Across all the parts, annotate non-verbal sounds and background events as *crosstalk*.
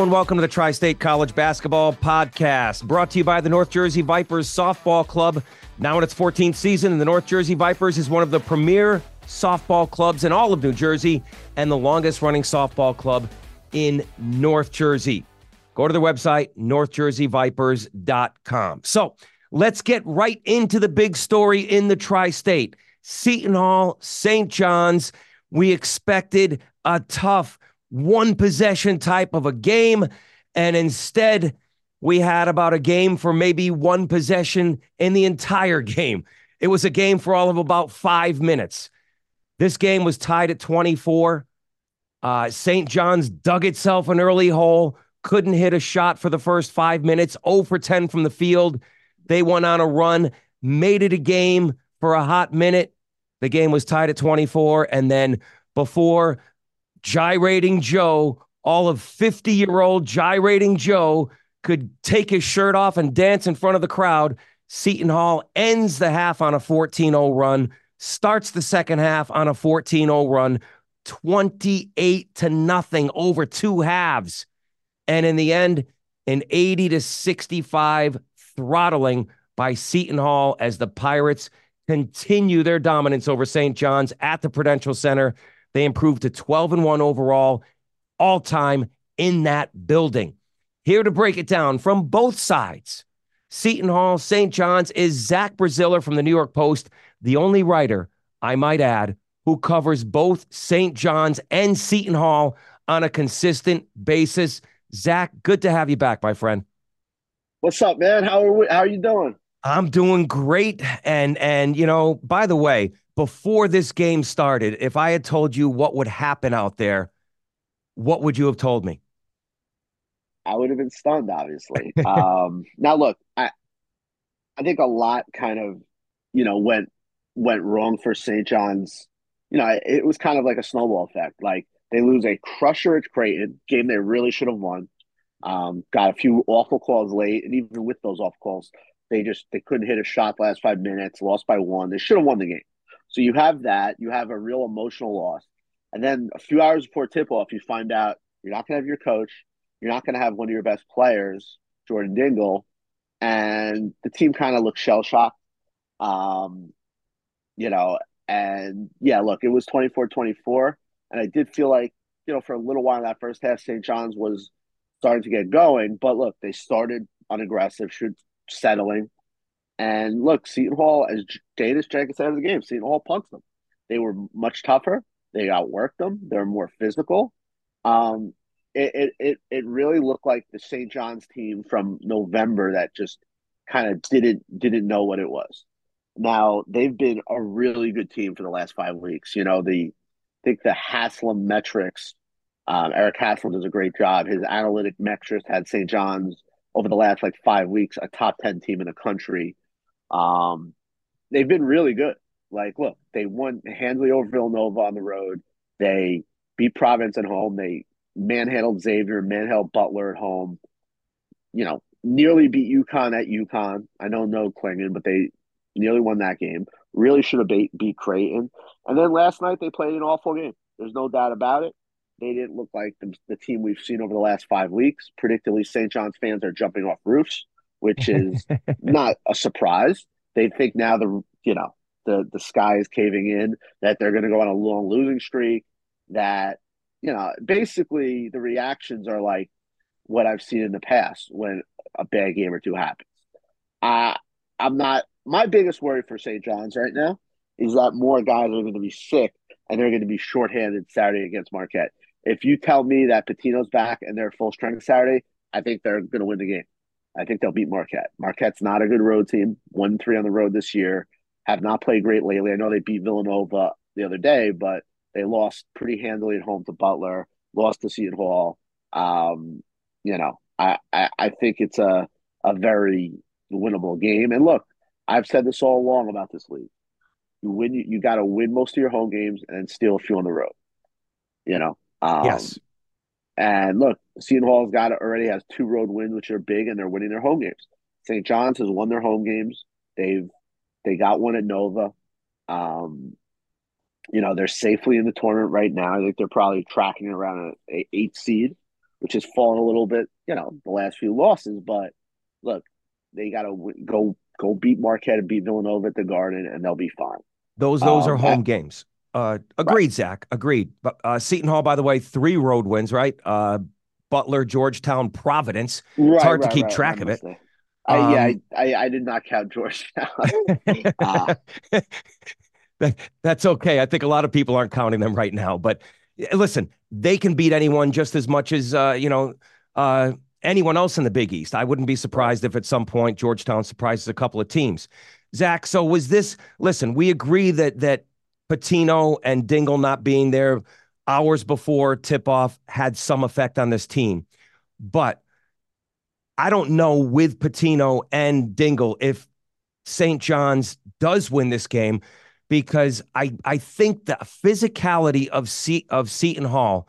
And welcome to the Tri State College Basketball Podcast, brought to you by the North Jersey Vipers Softball Club. Now in its 14th season, the North Jersey Vipers is one of the premier softball clubs in all of New Jersey and the longest running softball club in North Jersey. Go to their website, northjerseyvipers.com. So let's get right into the big story in the tri state. Seton Hall, St. John's. We expected a tough one possession type of a game. And instead, we had about a game for maybe one possession in the entire *laughs* game. It was a game for all of about five minutes. This game was tied at 24. Uh, St. John's dug itself an early hole, couldn't hit a shot for the first five minutes, 0 for 10 from the field. They went on a run, made it a game for a hot minute. The game was tied at 24. And then before gyrating Joe, all of 50 year old gyrating Joe could take his shirt off and dance in front of the crowd. Seton Hall ends the half on a 14 0 run, starts the second half on a 14 0 run, 28 to nothing over two halves. And in the end, an 80 to 65 throttling by Seton Hall as the Pirates continue their dominance over St. John's at the Prudential Center. They improved to 12 and 1 overall, all time in that building. Here to break it down from both sides, Seton Hall, St. John's, is Zach Braziller from the New York Post, the only writer, I might add, who covers both St. John's and Seton Hall on a consistent basis. Zach, good to have you back, my friend. What's up, man? How are we, how are you doing? I'm doing great. And and you know, by the way, before this game started, if I had told you what would happen out there, what would you have told me? I would have been stunned, obviously. *laughs* um, now, look, I, I think a lot kind of, you know, went went wrong for St. John's. You know, it was kind of like a snowball effect. Like they lose a crusher at Creighton, game they really should have won. Um, got a few awful calls late, and even with those off calls, they just they couldn't hit a shot last five minutes. Lost by one. They should have won the game. So you have that. You have a real emotional loss. And then a few hours before tip off, you find out you're not going to have your coach. You're not going to have one of your best players, Jordan Dingle. And the team kind of looks shell shocked. Um, you know, and yeah, look, it was 24 24. And I did feel like, you know, for a little while in that first half, St. John's was starting to get going. But look, they started unaggressive, should settling. And look, Seton Hall, as Daniss Jenkins said in the game, Seton Hall punked them. They were much tougher. They outworked them. They're more physical. Um, it, it, it, it really looked like the St. John's team from November that just kind of didn't didn't know what it was. Now they've been a really good team for the last five weeks. You know the I think the Haslam metrics. Um, Erik Haslam does a great job. His analytic metrics had St. John's over the last like five weeks a top ten team in the country. Um, they've been really good. Like, look, they won handily over Villanova on the road. They beat Providence at home. They manhandled Xavier, manhandled Butler at home. You know, nearly beat UConn at UConn. I don't know no Clingan, but they nearly won that game. Really should have beat, beat Creighton. And then last night they played an awful game. There's no doubt about it. They didn't look like the, the team we've seen over the last five weeks. Predictably, St. John's fans are jumping off roofs which is *laughs* not a surprise. They think now the you know the the sky is caving in, that they're going to go on a long losing streak, that you know basically the reactions are like what I've seen in the past when a bad game or two happens. I I'm not my biggest worry for St. John's right now is that more guys are going to be sick and they're going to be shorthanded Saturday against Marquette. If you tell me that Pitino's back and they're full strength Saturday, I think they're going to win the game. I think they'll beat Marquette. Marquette's not a good road team. One three on the road this year. Have not played great lately. I know they beat Villanova the other day, but they lost pretty handily at home to Butler. Lost to Seton Hall. Um, you know, I, I, I think it's a a very winnable game. And look, I've said this all along about this league. You win. You, you got to win most of your home games and steal a few on the road. You know. Um, yes. And look, Seton Hall's got already has two road wins, which are big, and they're winning their home games. St. John's has won their home games. They've they got one at Nova. Um, you know, they're safely in the tournament right now. I think they're probably tracking around an eight seed. which has fallen a little bit, you know, the last few losses. But look, they got to go go beat Marquette and beat Villanova at the Garden, and they'll be fine. Those those um, are home games. Uh, agreed, right. Zach. Agreed. But uh, Seton Hall, by the way, three road wins, right? Uh, Butler, Georgetown, Providence. Right, it's hard right, to keep track of it. Um, yeah, I, I, I, did not count Georgetown. uh. *laughs* *laughs* *laughs* that, that's okay. I think a lot of people aren't counting them right now. But listen, they can beat anyone just as much as uh, you know uh, anyone else in the Big East. I wouldn't be surprised if at some point Georgetown surprises a couple of teams. Zach, so was this? Listen, we agree that that Pitino and Dingle not being there hours before tip off had some effect on this team, but I don't know with Pitino and Dingle if St. John's does win this game because I I think the physicality of Se- of Seton Hall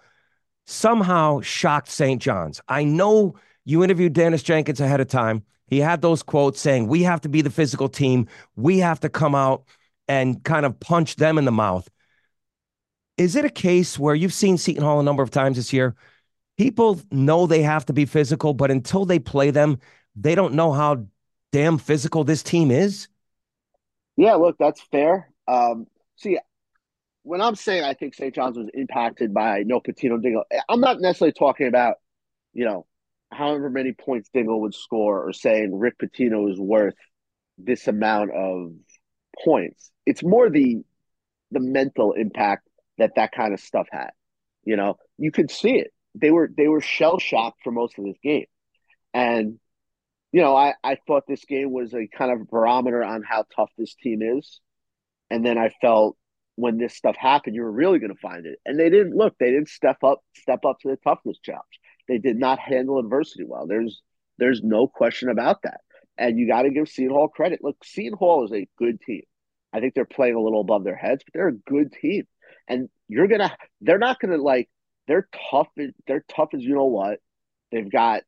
somehow shocked St. John's. I know you interviewed Dennis Jenkins ahead of time. He had those quotes saying, We have to be the physical team. We have to come out and kind of punch them in the mouth. Is it a case where you've seen Seton Hall a number of times this year? People know they have to be physical, but until they play them, they don't know how damn physical this team is. Yeah, look, that's fair. Um, see, when I'm saying I think St. John's was impacted by no Pitino Dingle, I'm not necessarily talking about, you know, however many points Dingle would score or saying Rick Pitino is worth this amount of points. It's more the the mental impact that that kind of stuff had. You know, you could see it. They were they were shell shocked for most of this game, and you know, I I thought this game was a kind of barometer on how tough this team is, and then I felt when this stuff happened, you were really going to find it. And they didn't look. They didn't step up step up to the toughness challenge. They did not handle adversity well. There's there's no question about that. And you got to give Seton Hall credit. Look, Seton Hall is a good team. I think they're playing a little above their heads, but they're a good team. And you're gonna they're not gonna like they're tough. They're tough as you know what. They've got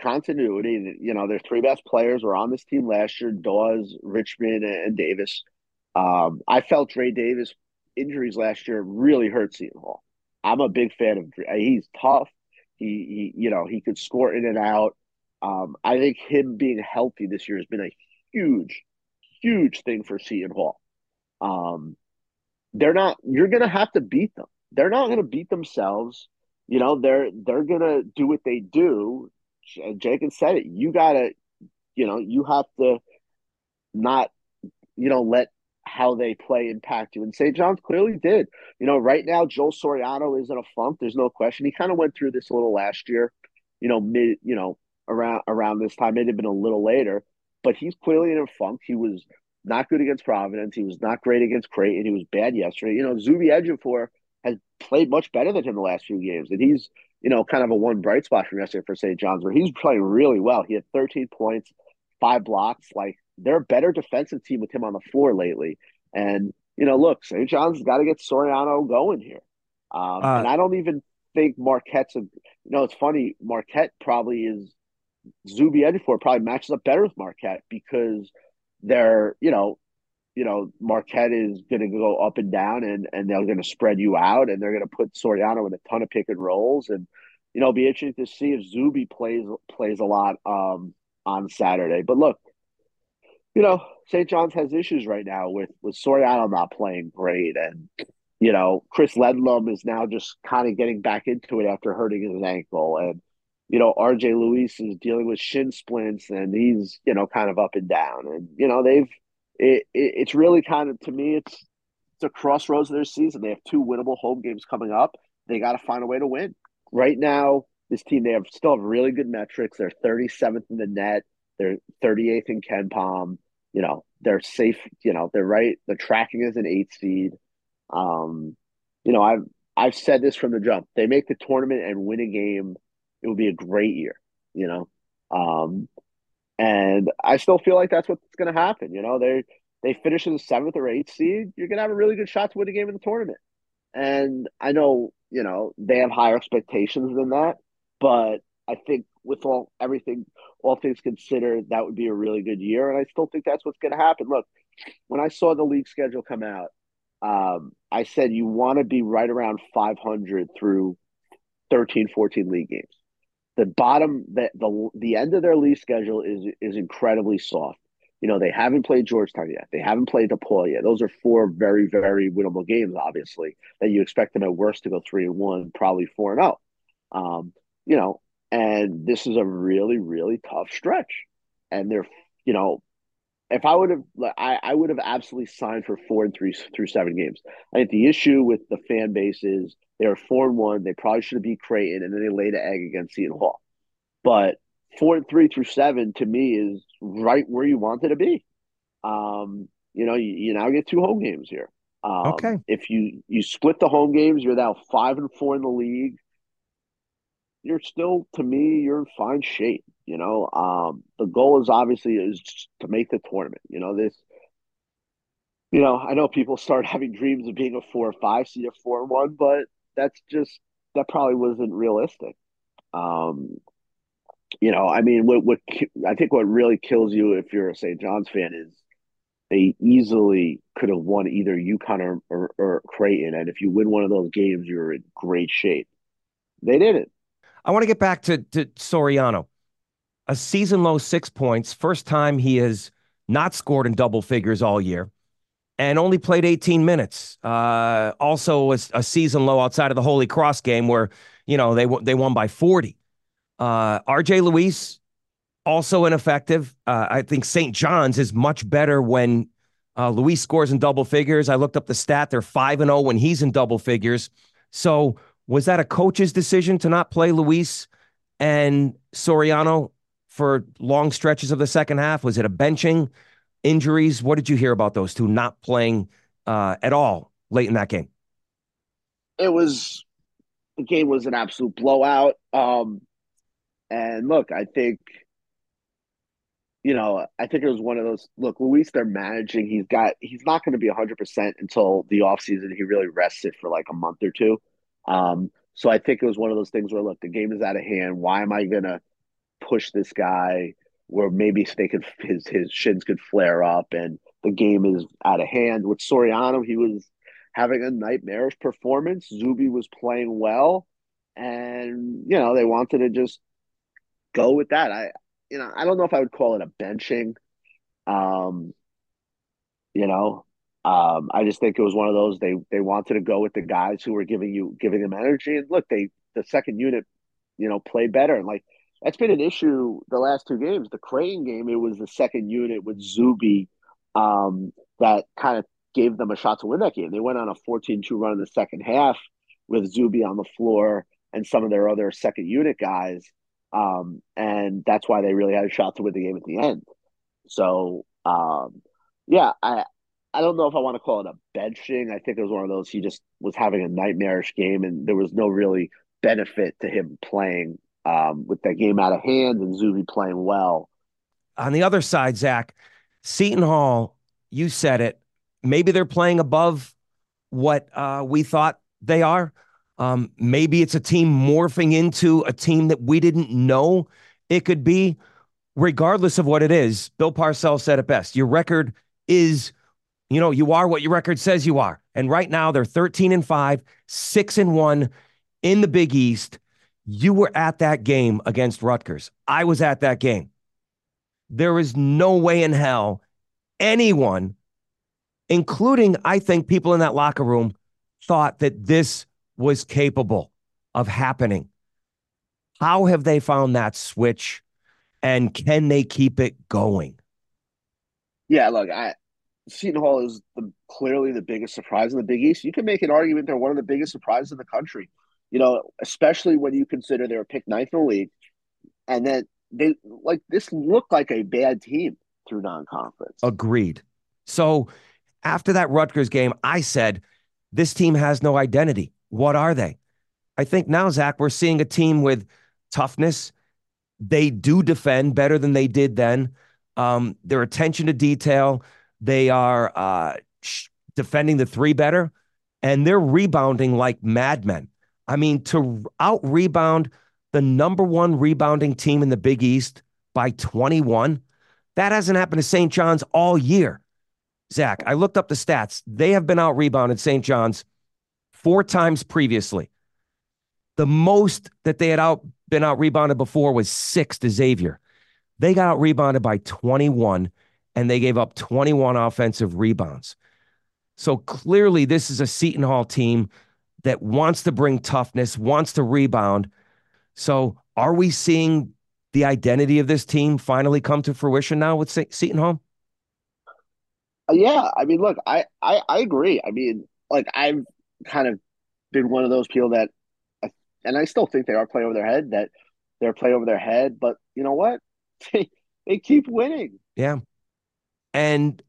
continuity. You know, their three best players were on this team last year: Dawes, Richmond, and Davis. Um, I felt Dre Davis injuries last year really hurt Seton Hall. I'm a big fan of he's tough. He, he you know, he could score in and out. Um, I think him being healthy this year has been a huge, huge thing for Seton Hall. Um, they're not. You're to have to beat them. They're not to beat themselves. You know, they're they're to do what they do. Jenkins said it. You got to, you know, you have to not, you know, let how they play impact you. And St. John's clearly did. You know, right now, Joel Soriano is in a funk. There's no question. He kind of went through this a little last year, you know, mid, you know, around around this time. It had been a little later, but he's clearly in a funk. He was not good against Providence. He was not great against Creighton. He was bad yesterday. You know, Zuby Ejiofor has played much better than him the last few games. And he's, you know, kind of a one bright spot from yesterday for St. John's where he's playing really well. He had 13 points, five blocks. Like they're a better defensive team with him on the floor lately. And you know, look, St. John's got to get Soriano going here. Um, uh, and I don't even think Marquette's a. You know, it's funny. Marquette probably is Zuby Ejiofor probably matches up better with Marquette because they're you know you know Marquette is going to go up and down and and they're going to spread you out and they're going to put Soriano in a ton of pick and rolls and you know be interesting to see if Zuby plays plays a lot um on Saturday. But look, you know, St. John's has issues right now with with Soriano not playing great, and you know, Chris Ledlum is now just kind of getting back into it after hurting his ankle, and you know, R.J. Luis is dealing with shin splints, and he's you know kind of up and down, and you know they've it, it it's really kind of to me it's it's a crossroads of their season. They have two winnable home games coming up. They got to find a way to win. Right now, this team they have still have really good metrics. They're 37th in the net. They're 38th in KenPom. You know, they're safe. You know, they're right. The tracking is an eight seed. Um, you know, I've I've said this from the jump. They make the tournament and win a game, it would be a great year. You know, um, and I still feel like that's what's going to happen. You know, they they finish in the seventh or eighth seed. You're going to have a really good shot to win a game in the tournament. And I know, you know, they have higher expectations than that, but I think with all everything, all things considered, that would be a really good year. And I still think that's what's going to happen. Look, when I saw the league schedule come out, um, I said you want to be right around 500 through 13, 14 league games. The bottom the the the end of their league schedule is is incredibly soft. You know, they haven't played Georgetown yet. They haven't played DePaul yet. Those are four very, very winnable games, obviously, that you expect them at worst to go three and one, probably four and out. Um, you know, and this is a really, really tough stretch. And they're, you know, if I would have, I, I would have absolutely signed for four and three through seven games. I think the issue with the fan base is they are four and one. They probably should have beat Creighton, and then they laid an egg against Seton Hall. But four and three through seven to me is right where you wanted to be. Um, you know, you, you now get two home games here. Um, okay. If you you split the home games, you're now five and four in the league. You're still, to me, you're in fine shape. You know, um, the goal is obviously is to make the tournament. You know this. You know, I know people start *laughs* having dreams of being a four or five seed, a four and one, but that's just that probably wasn't realistic. Um, you know, I mean, what what I think what really kills you if you're a St. John's fan is they easily could have won either UConn or, or, or Creighton, and if you win one of those games, you're in great shape. They didn't. I want to get back to to Soriano. A season low six points, first time he has not scored in double figures all year, and only played 18 minutes. Uh, also, was a season low outside of the Holy Cross game where you know they they won by 40. Uh, RJ Luis, also ineffective. Uh, I think St. John's is much better when uh, Luis scores in double figures. I looked up the stat; they're five and zero oh when he's in double figures. So, was that a coach's decision to not play Luis and Soriano for long stretches of the second half? Was it a benching, injuries? What did you hear about those two not playing uh, at all late in that game? It was the game was an absolute blowout. Um, and look, I think, you know, I think it was one of those. Look, Luis, they're managing. He's got. He's not going to be hundred percent until the offseason. He really rested for like a month or two. Um, so I think it was one of those things where, look, the game is out of hand. Why am I going to push this guy? Where maybe they could his his shins could flare up, and the game is out of hand. With Soriano, he was having a nightmarish performance. Zuby was playing well, and you know they wanted to just go with that. I you know, I don't know if I would call it a benching. Um, you know, um, I just think it was one of those they they wanted to go with the guys who were giving you giving them energy. And look, they the second unit, you know, played better. And like that's been an issue the last two games. The Creighton game, it was the second unit with Zuby um, that kind of gave them a shot to win that game. They went on a 14-2 run in the second half with Zuby on the floor and some of their other second unit guys. Um, and that's why they really had a shot to win the game at the end. So, um, yeah, I I don't know if I want to call it a benching. I think it was one of those he just was having a nightmarish game, and there was no really benefit to him playing um, with that game out of hand and Zuby playing well. On the other side, Zach, Seton Hall, you said it. Maybe they're playing above what uh, we thought they are. Um, maybe it's a team morphing into a team that we didn't know it could be. Regardless of what it is, Bill Parcells said it best. Your record is, you know, you are what your record says you are. And right now they're 13 and 5, 6 and 1 in the Big East. You were at that game against Rutgers. I was at that game. There is no way in hell anyone, including, I think, people in that locker room, thought that this was capable of happening. How have they found that switch and can they keep it going? Yeah, look, I Seton Hall is the, clearly the biggest surprise in the Big East. You can make an argument they're one of the biggest surprises in the country. You know, especially when you consider they were picked ninth in the league, and then they like this looked like a bad team through non-conference. Agreed. So after that Rutgers game, I said this team has no identity. What are they? I think now, Zach, we're seeing a team with toughness. They do defend better than they did then. Um, their attention to detail, they are uh, defending the three better, and they're rebounding like madmen. I mean, to out rebound the number one rebounding team in the Big East by 21, that hasn't happened to St. John's all year. Zach, I looked up the stats. They have been out rebounded St. John's four times previously. The most that they had out been out rebounded before was six to Xavier. They got out rebounded by 21 and they gave up 21 offensive rebounds. So clearly, this is a Seton Hall team that wants to bring toughness, wants to rebound. So, are we seeing the identity of this team finally come to fruition now with Seton Home? Uh, yeah, I mean, look, I, I I agree. I mean, like I've kind of been one of those people that, and I still think they are playing over their head. That they're playing over their head, but you know what? *laughs* They they keep winning. Yeah, and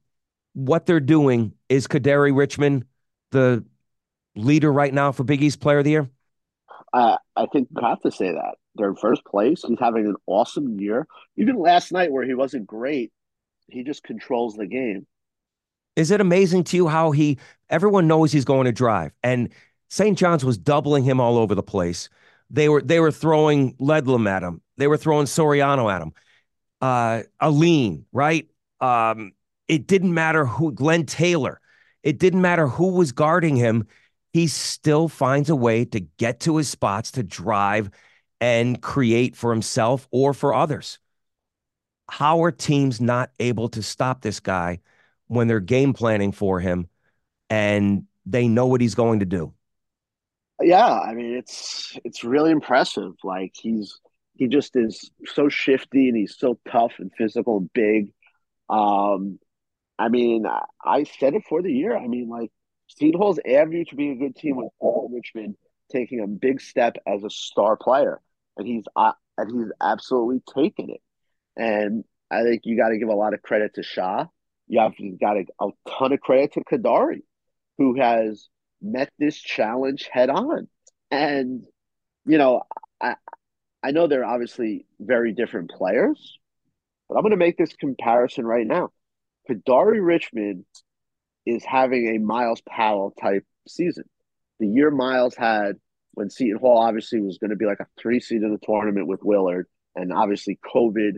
what they're doing is Kadary Richmond, the leader right now for Big East Player of the Year. Uh, I think you have to say that they're in first place. He's having an awesome year. Even last night, where he wasn't great, he just controls the game. Is it amazing to you how he? Everyone knows he's going to drive, and St. John's was doubling him all over the place. They were they were throwing Ledlum at him. They were throwing Soriano at him. Uh, Alleyne, right? Um, it didn't matter who. Glenn Taylor. It didn't matter who was guarding him. He still finds a way to get to his spots to drive and create for himself or for others. How are teams not able to stop this guy when they're game planning for him and they know what he's going to do? Yeah, I mean it's it's really impressive. Like he's he just is so shifty and he's so tough and physical and big. Um, I mean, I said it for the year. I mean, like Hall's avenue to being a good team with Paul Richmond taking a big step as a star player and he's uh, and he's absolutely taken it. And I think you got to give a lot of credit to Shah. You have got a, a ton of credit to Kadary, who has met this challenge head on. And you know, I I know they're obviously very different players, but I'm going to make this comparison right now. Kadary Richmond is having a Myles Powell type season. The year Myles had when Seton Hall obviously was going to be like a three seed in the tournament with Willard, and obviously COVID,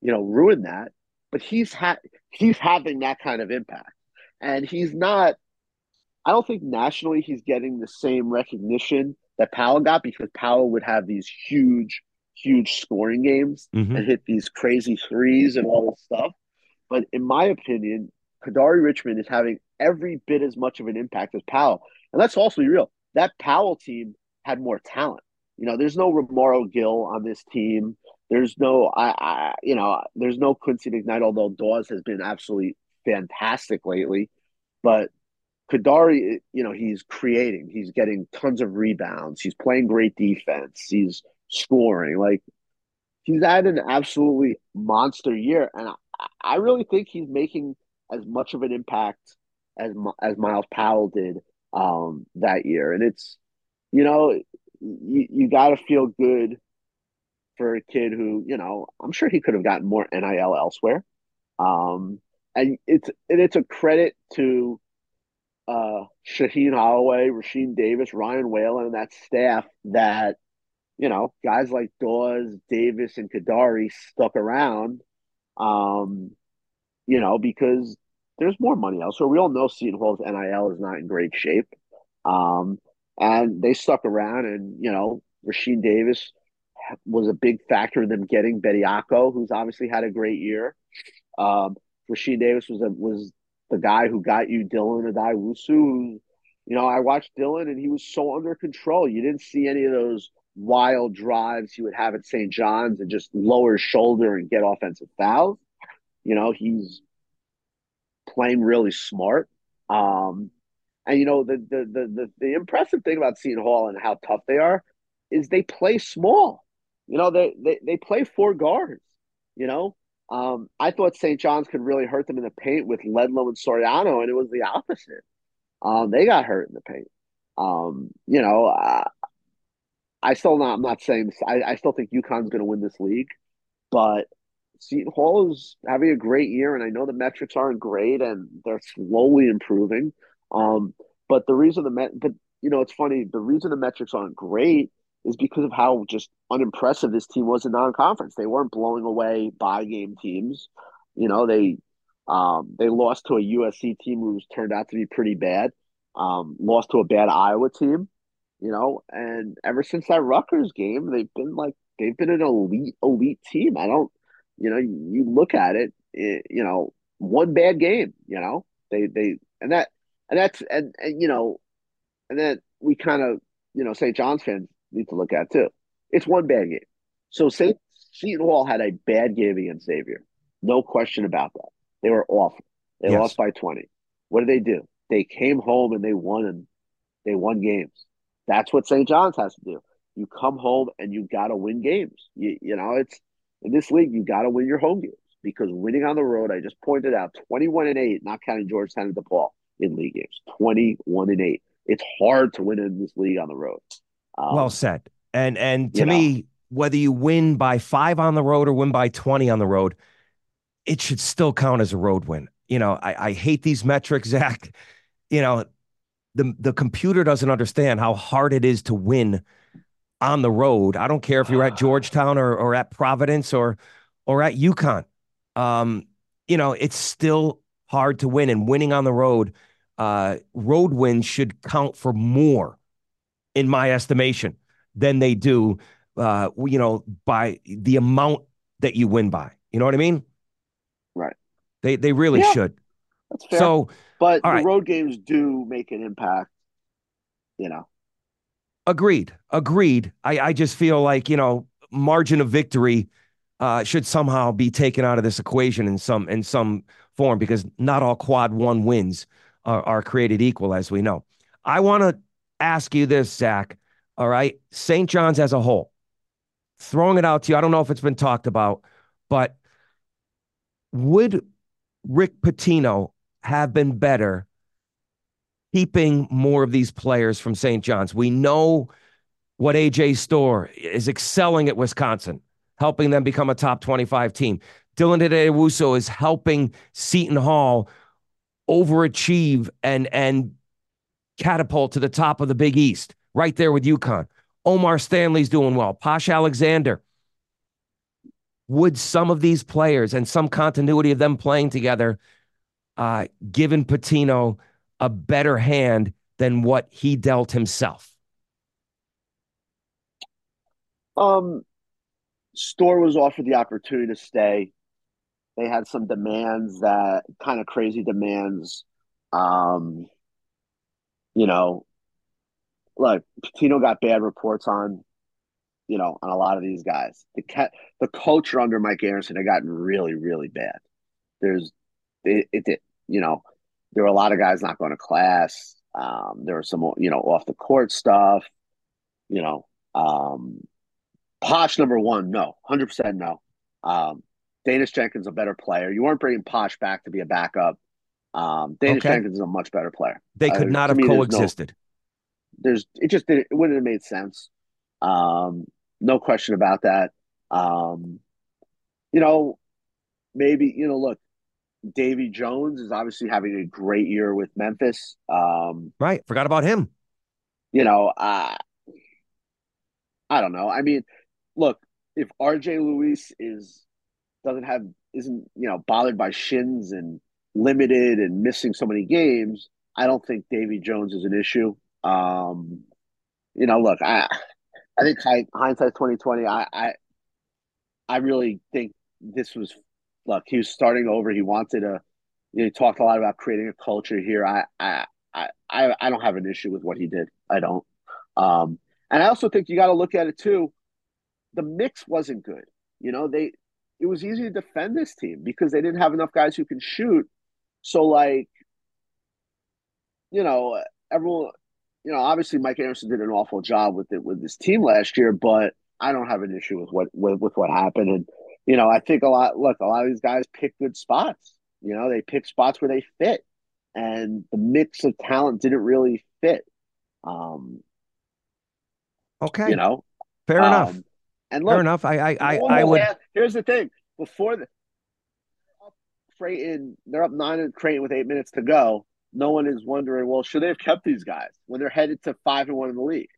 you know, ruined that. But he's had he's having that kind of impact, and he's not. I don't think nationally he's getting the same recognition that Powell got because Powell would have these huge, huge scoring games mm-hmm. and hit these crazy threes and all this stuff. But in my opinion, Kadary Richmond is having every bit as much of an impact as Powell. And let's also be real that Powell team had more talent. You know, there's no Romaro Gibbs on this team. There's no, I, I, you know, there's no Quincy McKnight, although Dawes has been absolutely fantastic lately. But Kadary, you know, he's creating, he's getting tons of rebounds, he's playing great defense, he's scoring. Like, he's had an absolutely monster year. And I, I really think he's making as much of an impact as as Myles Powell did um, that year. And it's, you know, you, you got to feel good for a kid who, you know, I'm sure he could have gotten more NIL elsewhere. Um, and it's and it's a credit to uh, Shaheen Holloway, Rashean Davis, Ryan Whalen, and that staff that, you know, guys like Dawes, Davis, and Kadary stuck around. Um, you know, because there's more money elsewhere. We all know Seton Hall's NIL is not in great shape. Um, and they stuck around, and you know, Rashean Davis was a big factor in them getting Bediako, who's obviously had a great year. Um, Rashean Davis was a, was the guy who got you Dylan Addae-Wusu. Who, you know, I watched Dylan, and he was so under control. You didn't see any of those wild drives he would have at St. John's and just lower his shoulder and get offensive fouls. You know, he's playing really smart. Um, and you know the, the the the the impressive thing about Seton Hall and how tough they are is they play small. You know they they they play four guards. You know, um, I thought St. John's could really hurt them in the paint with Ledlum and Soriano, and it was the opposite. Um, they got hurt in the paint. Um, you know, uh, I still not. I'm not saying I, I still think UConn's going to win this league, but Seton Hall is having a great year, and I know the metrics aren't great, and they're slowly improving. Um, but the reason the met, but you know, it's funny. The reason the metrics aren't great is because of how just unimpressive this team was in non-conference. They weren't blowing away by game teams. You know, they um, they lost to a USC team who's turned out to be pretty bad. Um, lost to a bad Iowa team. you know, and ever since that Rutgers game, they've been like they've been an elite elite team. I don't, you know, you look at it, it you know, one bad game, you know, they they and that and that's and, and you know, and then we kind of you know St. John's fans need to look at too. It's one bad game. So St. Seton Hall had a bad game against Xavier, no question about that. They were awful. They yes. lost by twenty. What did they do? They came home and they won and they won games. That's what St. John's has to do. You come home and you got to win games. You, you know, it's in this league, you got to win your home games because winning on the road, I just pointed out 21 and 8, not counting Georgetown and DePaul in league games, 21 and 8. It's hard to win in this league on the road. Um, well said. And and to me, know, whether you win by five on the road or win by 20 on the road, it should still count as a road win. You know, I, I hate these metrics, *laughs* Zach. You know, the the computer doesn't understand how hard it is to win on the road. I don't care if you're at Georgetown or or at Providence or or at UConn. Um, you know, it's still hard to win, and winning on the road, uh, road wins should count for more, in my estimation, than they do. Uh, you know, by the amount that you win by. You know what I mean? Right. They they really yeah, should. That's fair. So but the right. road games do make an impact, you know. Agreed. Agreed. I, I just feel like, you know, margin of victory uh, should somehow be taken out of this equation in some in some form because not all quad one wins are, are created equal, as we know. I want to ask you this, Zach. All right. St. John's as a whole, throwing it out to you. I don't know if it's been talked about, but would Rick Pitino have been better keeping more of these players from St. John's. We know what AJ Storr is excelling at Wisconsin, helping them become a top 25 team. Dylan Addae-Wusu is helping Seton Hall overachieve and and catapult to the top of the Big East, right there with UConn. Omar Stanley's doing well. Posh Alexander. Would some of these players and some continuity of them playing together uh, given Pitino a better hand than what he dealt himself? Um, Storr was offered the opportunity to stay. They had some demands that kind of crazy demands. Um, you know, look, Pitino got bad reports on, you know, on a lot of these guys. The cat, the culture under Mike Anderson had gotten really, really bad. There's, it, it did you know, there were a lot of guys not going to class. Um, there was some, you know, off the court stuff. You know, um, Posh number one, no, hundred percent no. Um, Daniss Jenkins a better player. You weren't bringing Posh back to be a backup. Um, Daniss okay. Jenkins is a much better player. They could uh, not have me, coexisted. There's, no, there's it just it wouldn't have made sense. Um, no question about that. Um, you know, maybe you know, look, Davy Jones is obviously having a great year with Memphis. Um, right. Forgot about him. You know, uh, I don't know. I mean, look, if RJ Luis is doesn't have isn't you know bothered by shins and limited and missing so many games, I don't think Davy Jones is an issue. Um, you know, look, I I think hindsight twenty twenty. I I I really think this was look, he was starting over. He wanted to. You know, he talked a lot about creating a culture here. I, I, I, I don't have an issue with what he did. I don't. Um, and I also think you got to look at it too. The mix wasn't good. You know, they it was easy to defend this team because they didn't have enough guys who can shoot. So like, you know, everyone, you know, obviously Mike Anderson did an awful job with it with this team last year, but I don't have an issue with what with, with what happened. And you know, I think a lot. Look, a lot of these guys pick good spots. You know, they pick spots where they fit, and the mix of talent didn't really fit. Um, okay, you know, fair um, enough. And look, fair enough. I, I, I, I would. Here's the thing: before the Creighton, they're up nine and Creighton with eight minutes to go. No one is wondering, well, should they have kept these guys when they're headed to five and one in the league?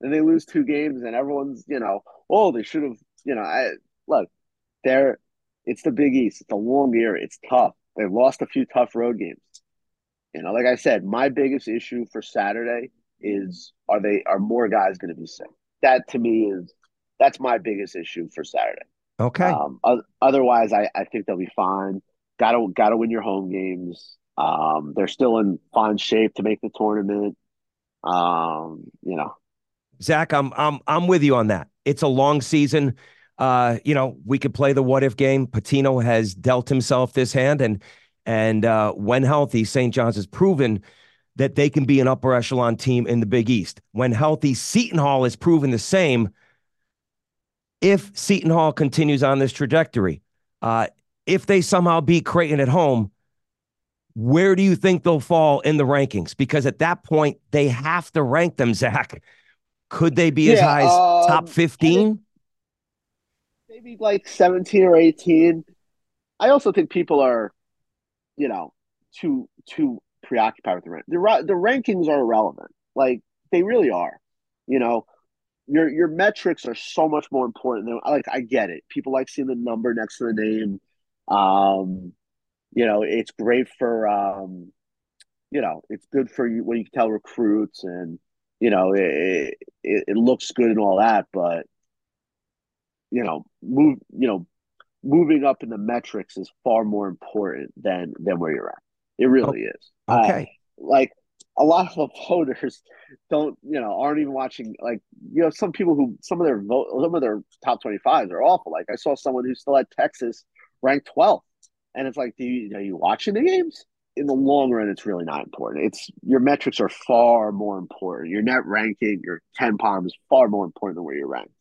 And they lose two games, and everyone's, you know, oh, they should have, you know, I look, they're it's the Big East. It's a long year. It's tough. They've lost a few tough road games. You know, like I said, my biggest issue for Saturday is are they are more guys going to be sick? That to me is that's my biggest issue for Saturday. Okay. Um, otherwise, I, I think they'll be fine. Got to got to win your home games. Um, they're still in fine shape to make the tournament. Um, you know, Zach, I'm I'm I'm with you on that. It's a long season. Uh, you know, we could play the what if game. Pitino has dealt himself this hand, and and uh, when healthy, St. John's has proven that they can be an upper echelon team in the Big East. When healthy, Seton Hall has proven the same. If Seton Hall continues on this trajectory, uh, if they somehow beat Creighton at home, where do you think they'll fall in the rankings? Because at that point, they have to rank them, *laughs* Zach. Could they be yeah, as high as um, top 15? Like 17 or 18. I also think people are, you know, too too preoccupied with the rank. The, the rankings are irrelevant. Like they really are. You know, your your metrics are so much more important than like I get it. People like seeing the number next to the name. Um, you know, it's great for um, you know, it's good for you when you can tell recruits and you know it, it, it looks good and all that, but you know, move you know, moving up in the metrics is far more important than than where you're at. It really oh, is. Okay. Uh, like a lot of the *laughs* voters don't, you know, aren't even watching. Like, you know, some people who some of their vote, some of their top twenty fives are awful. Like, I saw someone who still had Texas ranked 12th. And it's like, do you are you watching the games? In the long run, it's really not important. It's your metrics are far more important. Your net ranking, your KenPom is far more important than where you're ranked.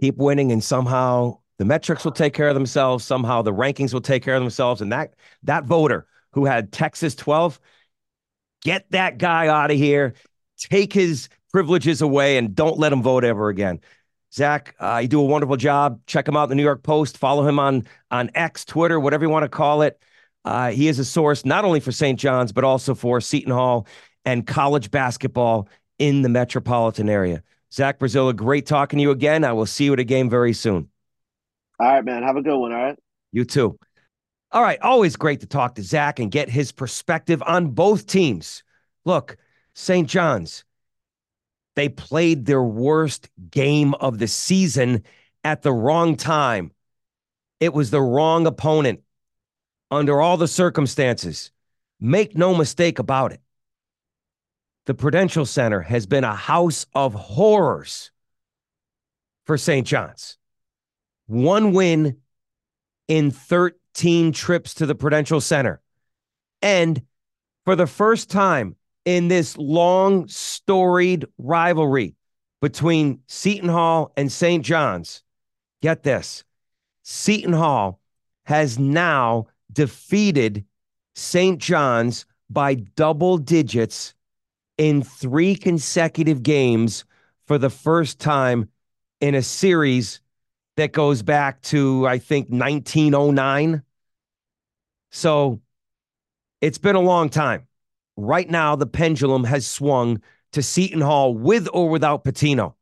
Keep winning, and somehow the metrics will take care of themselves. Somehow the rankings will take care of themselves. And that that voter who had Texas 12, get that guy out of here. Take his privileges away and don't let him vote ever again. Zach, uh, you do a wonderful job. Check him out in the New York Post. Follow him on on X, Twitter, whatever you want to call it. Uh, he is a source not only for St. John's but also for Seton Hall and college basketball in the metropolitan area. Zach Braziller, great talking to you again. I will see you at a game very soon. All right, man. Have a good one. All right. You too. All right. Always great to talk to Zach and get his perspective on both teams. Look, St. John's, they played their worst game of the season at the wrong time. It was the wrong opponent under all the circumstances. Make no mistake about it. The Prudential Center has been a house of horrors for St. John's. One win in 13 trips to the Prudential Center. And for the first time in this long, storied rivalry between Seton Hall and St. John's. Get this Seton Hall has now defeated St. John's by double digits in three consecutive games for the first time in a series that goes back to, I think, 1909. So it's been a long time. Right now, the pendulum has swung to Seton Hall with or without Pitino.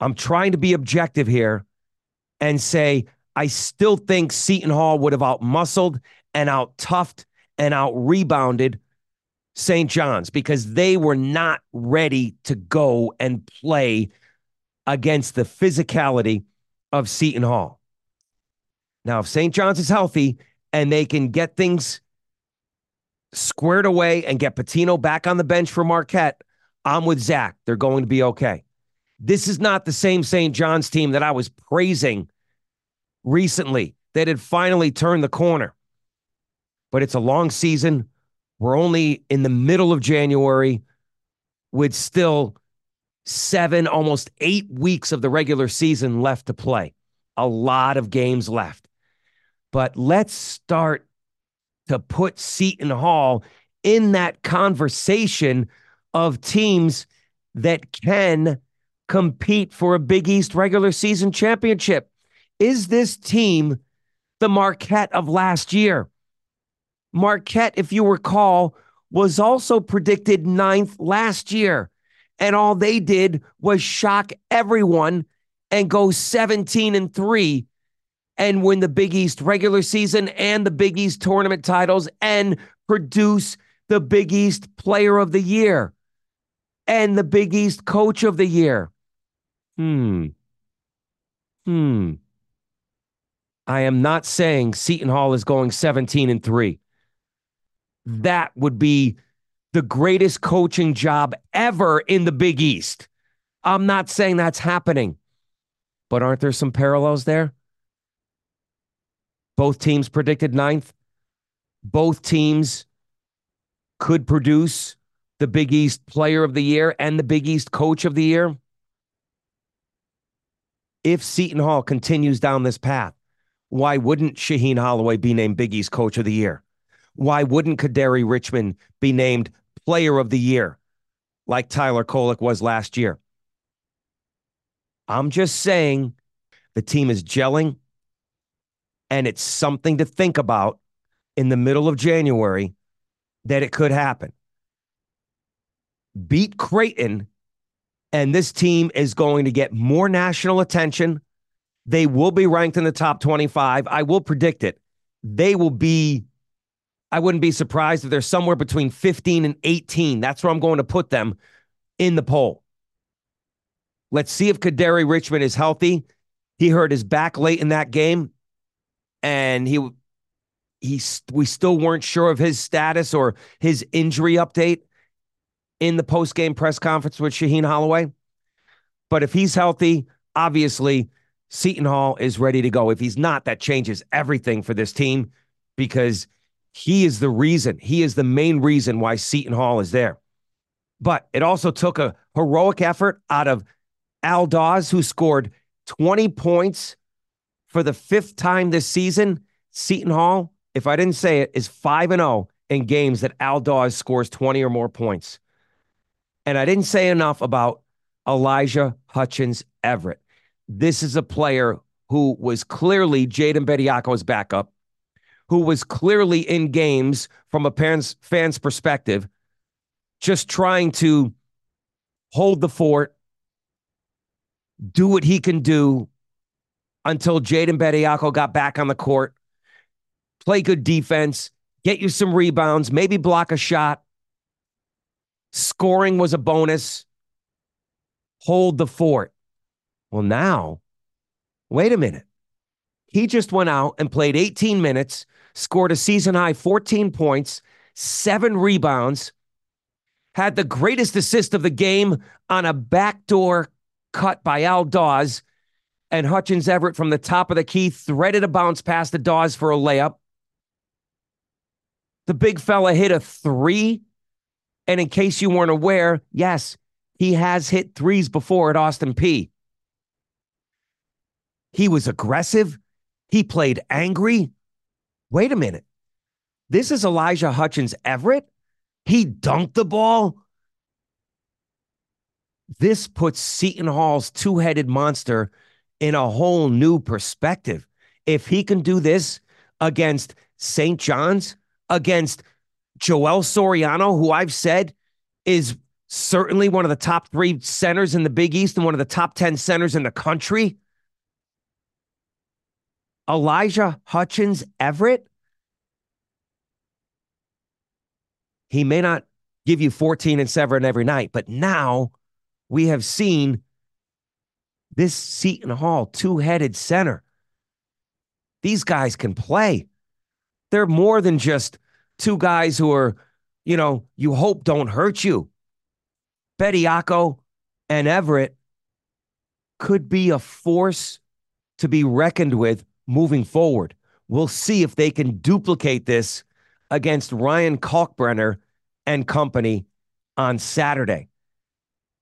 I'm trying to be objective here and say I still think Seton Hall would have out muscled and out toughed and out rebounded St. John's because they were not ready to go and play against the physicality of Seton Hall. Now, if St. John's is healthy and they can get things squared away and get Pitino back on the bench for Marquette, I'm with Zach. They're going to be okay. This is not the same St. John's team that I was praising recently that had finally turned the corner. But it's a long season. We're only in the middle of January with still seven, almost eight weeks of the regular season left to play. A lot of games left. But let's start to put Seton Hall in that conversation of teams that can compete for a Big East regular season championship. Is this team the Marquette of last year? Marquette, if you recall, was also predicted ninth last year. And all they did was shock everyone and go 17 and 3 and win the Big East regular season and the Big East tournament titles and produce the Big East Player of the Year and the Big East Coach of the Year. Hmm. Hmm. I am not saying Seton Hall is going 17 and 3. Mm-hmm. That would be the greatest coaching job ever in the Big East. I'm not saying that's happening, but aren't there some parallels there? Both teams predicted ninth. Both teams could produce the Big East Player of the Year and the Big East Coach of the Year. If Seton Hall continues down this path, why wouldn't Shaheen Holloway be named Big East Coach of the Year? Why wouldn't Kadary Richmond be named Player of the Year like Tyler Kolek was last year? I'm just saying the team is gelling and it's something to think about in the middle of January that it could happen. Beat Creighton, and this team is going to get more national attention. They will be ranked in the top 25. I will predict it. They will be, I wouldn't be surprised if they're somewhere between 15 and 18. That's where I'm going to put them in the poll. Let's see if Kadary Richmond is healthy. He hurt his back late in that game, and he he we still weren't sure of his status or his injury update in the post game press conference with Shaheen Holloway. But if he's healthy, obviously Seton Hall is ready to go. If he's not, that changes everything for this team because he is the reason. He is the main reason why Seton Hall is there. But it also took a heroic effort out of Al Dawes, who scored 20 points for the fifth time this season. Seton Hall, if I didn't say it, is 5 and 0 in games that Al Dawes scores 20 or more points. And I didn't say enough about Elijah Hutchins Everett. This is a player who was clearly Jaden Bediako's backup, who was clearly in games from a fan's, fan's perspective, just trying to hold the fort, do what he can do until Jaden Bediako got back on the court, play good defense, get you some rebounds, maybe block a shot. Scoring was a bonus. Hold the fort. Well, now, wait a minute. He just went out and played 18 minutes, scored a season high 14 points, seven rebounds, had the greatest assist of the game on a backdoor cut by Al Dawes. And Hutchins Everett from the top of the key threaded a bounce past the Dawes for a layup. The big fella hit a three. And in case you weren't aware, yes, he has hit threes before at Austin Peay. He was aggressive. He played angry. Wait a minute. This is Elijah Hutchins Everett. He dunked the ball. This puts Seton Hall's two headed monster in a whole new perspective. If he can do this against St. John's, against Joel Soriano, who I've said is certainly one of the top three centers in the Big East and one of the top 10 centers in the country. Elijah Hutchins Everett. He may not give you 14 and 7 every night, but now we have seen this Seton Hall two headed center. These guys can play. They're more than just two guys who are, you know, you hope don't hurt you. Bediako and Everett could be a force to be reckoned with moving forward. We'll see if they can duplicate this against Ryan Kalkbrenner and company on Saturday.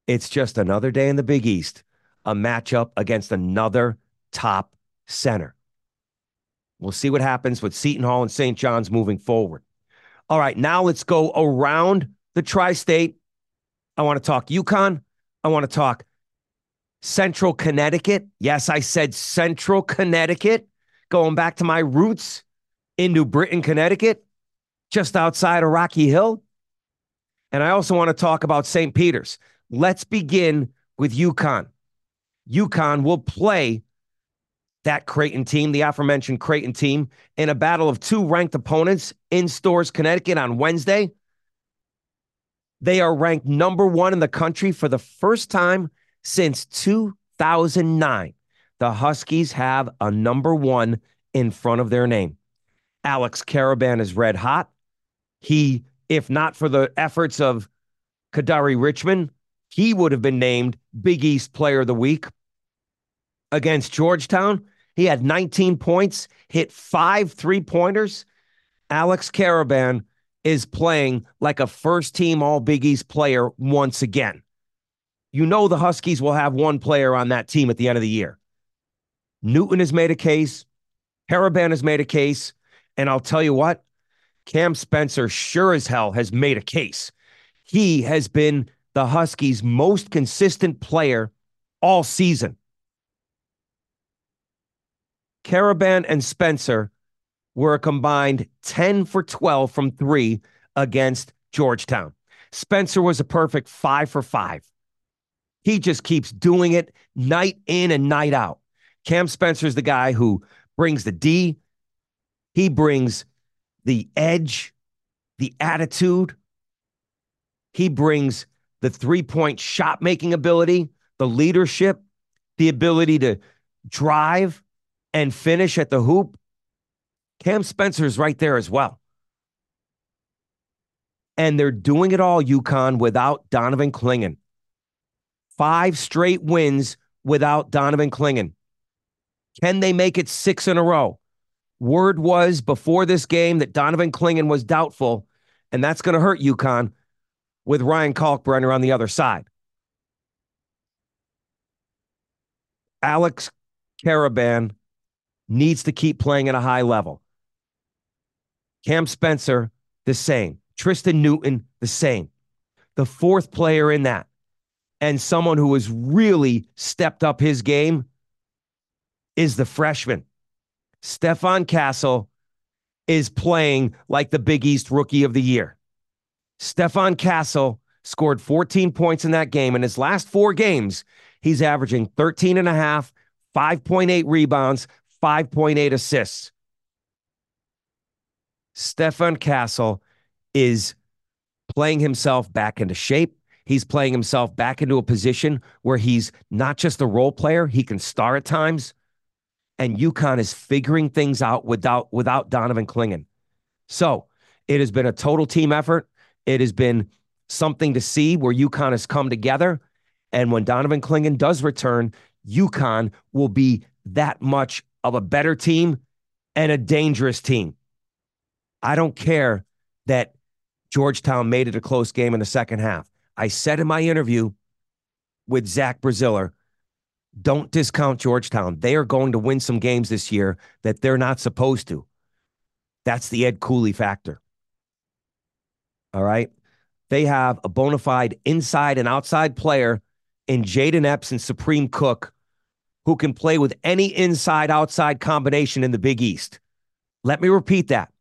It's just another day in the Big East, a matchup against another top center. We'll see what happens with Seton Hall and St. John's moving forward. All right, now let's go around the tri state. I want to talk UConn. I want to talk Central Connecticut. Yes, I said Central Connecticut, going back to my roots in New Britain, Connecticut, just outside of Rocky Hill. And I also want to talk about St. Peter's. Let's begin with UConn. UConn will play that Creighton team, the aforementioned Creighton team, in a battle of two ranked opponents in Storrs, Connecticut on Wednesday. They are ranked number one in the country for the first time since 2009. The Huskies have a number one in front of their name. Alex Karaban is red hot. He, if not for the efforts of Kadary Richmond, he would have been named Big East Player of the Week. Against Georgetown, he had 19 points, hit five three pointers. Alex Karaban is playing like a first team All Big East player once again. You know, the Huskies will have one player on that team at the end of the year. Newton has made a case. Karaban has made a case. And I'll tell you what, Cam Spencer sure as hell has made a case. He has been the Huskies' most consistent player all season. Karaban and Spencer were a combined 10 for 12 from three against Georgetown. Spencer was a perfect five for five. He just keeps doing it night in and night out. Cam Spencer's the guy who brings the D, he brings the edge, the attitude, he brings the three point shot making ability, the leadership, the ability to drive and finish at the hoop. Cam Spencer's right there as well. And they're doing it all, UConn, without Donovan Clingan. Five straight wins without Donovan Clingan. Can they make it six in a row? Word was before this game that Donovan Clingan was doubtful, and that's going to hurt UConn with Ryan Kalkbrenner on the other side. Alex Karaban needs to keep playing at a high level. Cam Spencer, the same. Tristan Newton, the same. The fourth player in that, and someone who has really stepped up his game is the freshman. Stephon Castle is playing like the Big East Rookie of the Year. Stephon Castle scored 14 points in that game. In his last four games, he's averaging 13 and a half, 5.8 rebounds, 5.8 assists. Stephon Castle is playing himself back into shape. He's playing himself back into a position where he's not just a role player, he can star at times. And UConn is figuring things out without without Donovan Clingan. So it has been a total team effort. It has been something to see where UConn has come together. And when Donovan Clingan does return, UConn will be that much of a better team and a dangerous team. I don't care that Georgetown made it a close game in the second half. I said in my interview with Zach Braziller, don't discount Georgetown. They are going to win some games this year that they're not supposed to. That's the Ed Cooley factor. All right. They have a bona fide inside and outside player in Jayden Epps and Supreme Cook who can play with any inside outside combination in the Big East. Let me repeat that.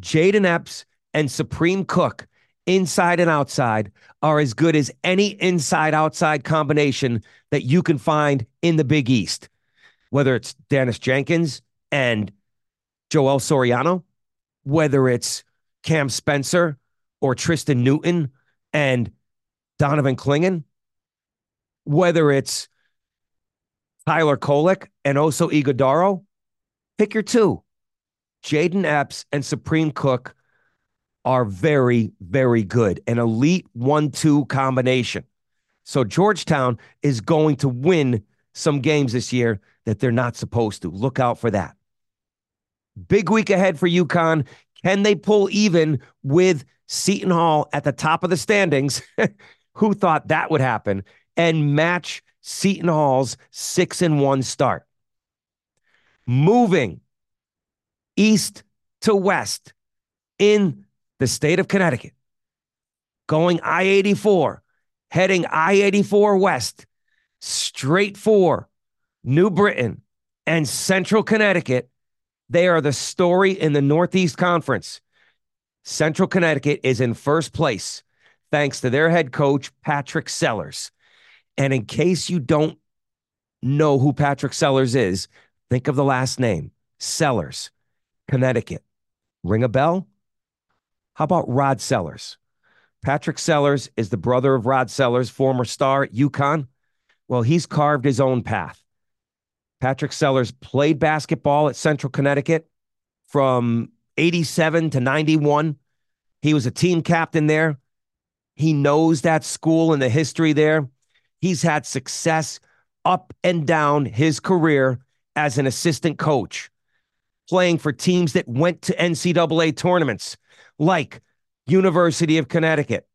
Jayden Epps and Supreme Cook, inside and outside, are as good as any inside outside combination that you can find in the Big East, whether it's Daniss Jenkins and Joel Soriano, whether it's Cam Spencer or Tristan Newton and Donovan Clingan, whether it's Tyler Kolek and Oso Ighodaro, pick your two. Jayden Epps and Supreme Cook are very, very good. An elite one two combination. So Georgetown is going to win some games this year that they're not supposed to. Look out for that. Big week ahead for UConn. Can they pull even with Seton Hall at the top of the standings? *laughs* Who thought that would happen? And match Seton Hall's six and one start. Moving east to west in the state of Connecticut, going I 84, heading I 84 west, straight for New Britain and Central Connecticut they are the story in the Northeast Conference. Central Connecticut is in first place thanks to their head coach, Patrick Sellers. And in case you don't know who Patrick Sellers is, think of the last name Sellers, Connecticut. Ring a bell? How about Rod Sellers? Patrick Sellers is the brother of Rod Sellers, former star at UConn. Well, he's carved his own path. Patrick Sellers played basketball at Central Connecticut from 87 to 91. He was a team captain there. He knows that school and the history there. He's had success up and down his career as an assistant coach, playing for teams that went to NCAA tournaments like University of Connecticut.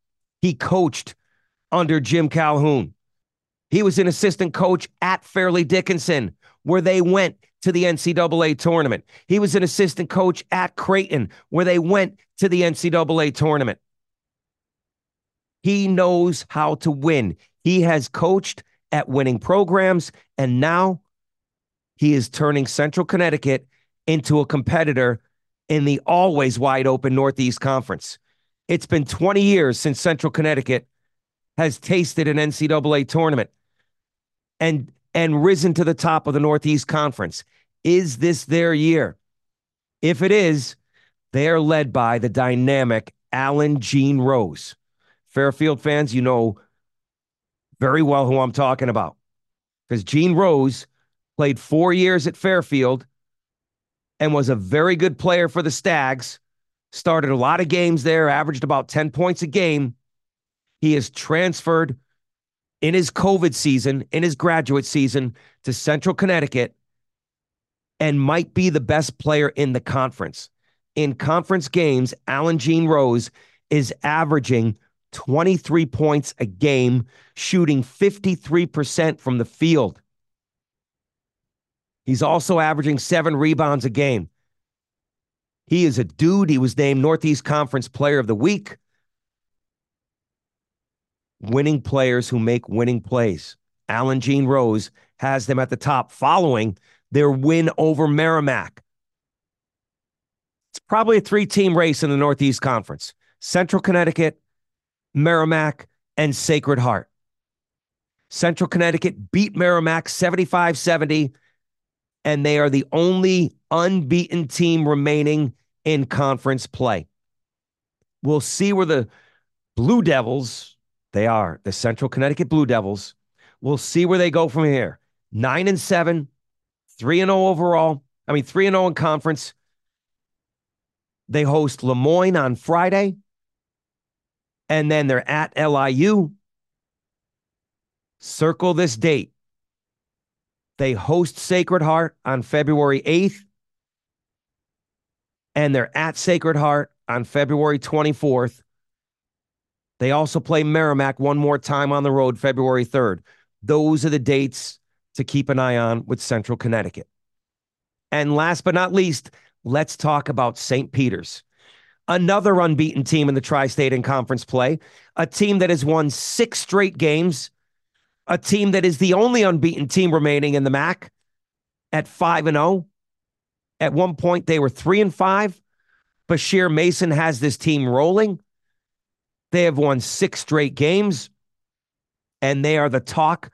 He coached under Jim Calhoun. He was an assistant coach at Fairleigh Dickinson, where they went to the NCAA tournament. He was an assistant coach at Creighton, where they went to the NCAA tournament. He knows how to win. He has coached at winning programs, and now he is turning Central Connecticut into a competitor in the always wide open Northeast Conference. It's been 20 years since Central Connecticut has tasted an NCAA tournament and and risen to the top of the Northeast Conference. Is this their year? If it is, they are led by the dynamic Allan Jeanne-Rose. Fairfield fans, you know very well who I'm talking about because Gene Rose played four years at Fairfield and was a very good player for the Stags started a lot of games there, averaged about 10 points a game. He has transferred in his COVID season, in his graduate season to Central Connecticut and might be the best player in the conference. In conference games, Allan Jeanne-Rose is averaging 23 points a game, shooting 53% from the field. He's also averaging seven rebounds a game. He is a dude. He was named Northeast Conference Player of the Week. Winning players who make winning plays. Allan Jeanne-Rose has them at the top following their win over Merrimack. It's probably a three team race in the Northeast Conference Central Connecticut, Merrimack, and Sacred Heart. Central Connecticut beat Merrimack 75 70 and they are the only unbeaten team remaining in conference play. We'll see where the Blue Devils, they are the Central Connecticut Blue Devils, we'll see where they go from here. 9 and 7, 3 and 0 overall. I mean 3 and 0 in conference. They host Le Moyne on Friday. And then they're at LIU. Circle this date. They host Sacred Heart on February 8th, and they're at Sacred Heart on February 24th. They also play Merrimack one more time on the road, February 3rd. Those are the dates to keep an eye on with Central Connecticut. And last but not least, let's talk about St. Peter's. Another unbeaten team in the Tri State and Conference play, a team that has won six straight games a team that is the only unbeaten team remaining in the MAC at 5 and 0. At one point they were 3 and 5. Bashir Mason has this team rolling. They have won 6 straight games and they are the talk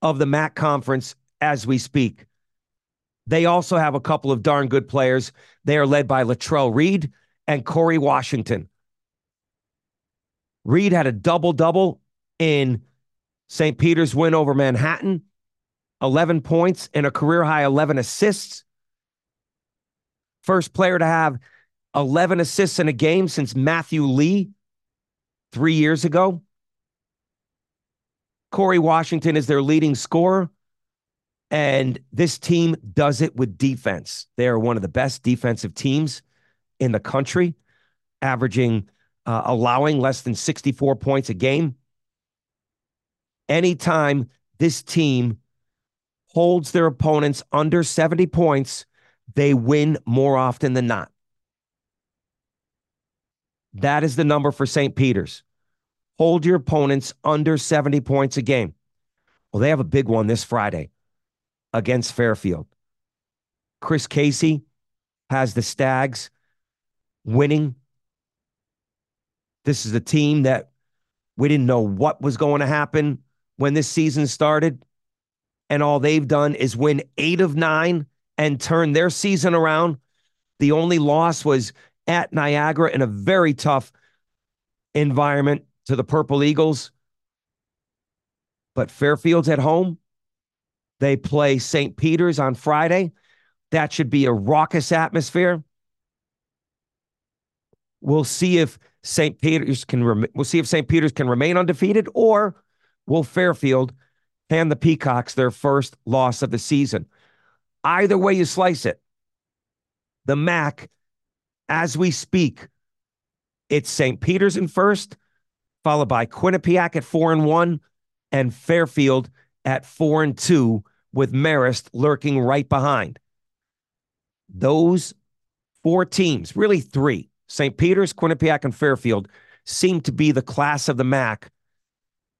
of the MAC conference as we speak. They also have a couple of darn good players. They are led by Latrell Reed and Corey Washington. Reed had a double double in St. Peter's win over Manhattan, 11 points and a career high 11 assists. First player to have 11 assists in a game since Matthew Lee three years ago. Corey Washington is their leading scorer. And this team does it with defense. They are one of the best defensive teams in the country, averaging, uh, allowing less than 64 points a game anytime this team holds their opponents under 70 points, they win more often than not. That is the number for St. Peter's. Hold your opponents under 70 points a game. Well, they have a big one this Friday against Fairfield. Chris Casey has the Stags winning. This is a team that we didn't know what was going to happen when this season started, and all they've done is win eight of nine and turn their season around. The only loss was at Niagara in a very tough environment to the Purple Eagles. But Fairfield's at home. They play St. Peter's on Friday. That should be a raucous atmosphere. We'll see if St. Peter's can rem- we'll see if St. Peter's can remain undefeated or will Fairfield hand the Peacocks their first loss of the season. Either way you slice it, the MAC, as we speak, it's St. Peter's in first, followed by Quinnipiac at four and one, and Fairfield at four and two, with Marist lurking right behind. Those four teams, really three, St. Peter's, Quinnipiac, and Fairfield, seem to be the class of the MAC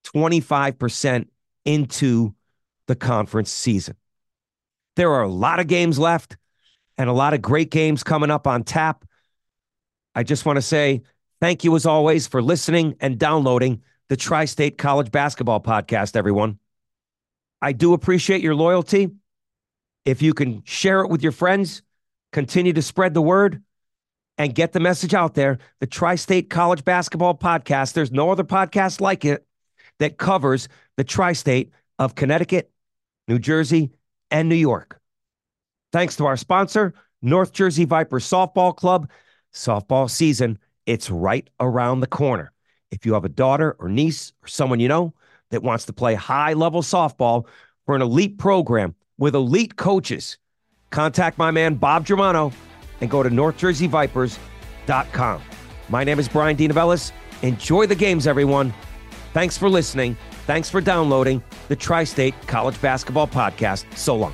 25% into the conference season. There are a lot of games left and a lot of great games coming up on tap. I just want to say thank you as always for listening and downloading the Tri State College Basketball Podcast, everyone. I do appreciate your loyalty. If you can share it with your friends, continue to spread the word and get the message out there. The Tri State College Basketball Podcast, there's no other podcast like it that covers the tri state of Connecticut, New Jersey, and New York. Thanks to our sponsor, North Jersey Vipers Softball Club. Softball season, it's right around the corner. If you have a daughter or niece or someone you know that wants to play high level softball for an elite program with elite coaches, contact my man Bob Germano and go to northjerseyvipers.com. My name is Bryan DeNovellis. Enjoy the games, everyone. Thanks for listening. Thanks for downloading the Tri State College Basketball Podcast. So long.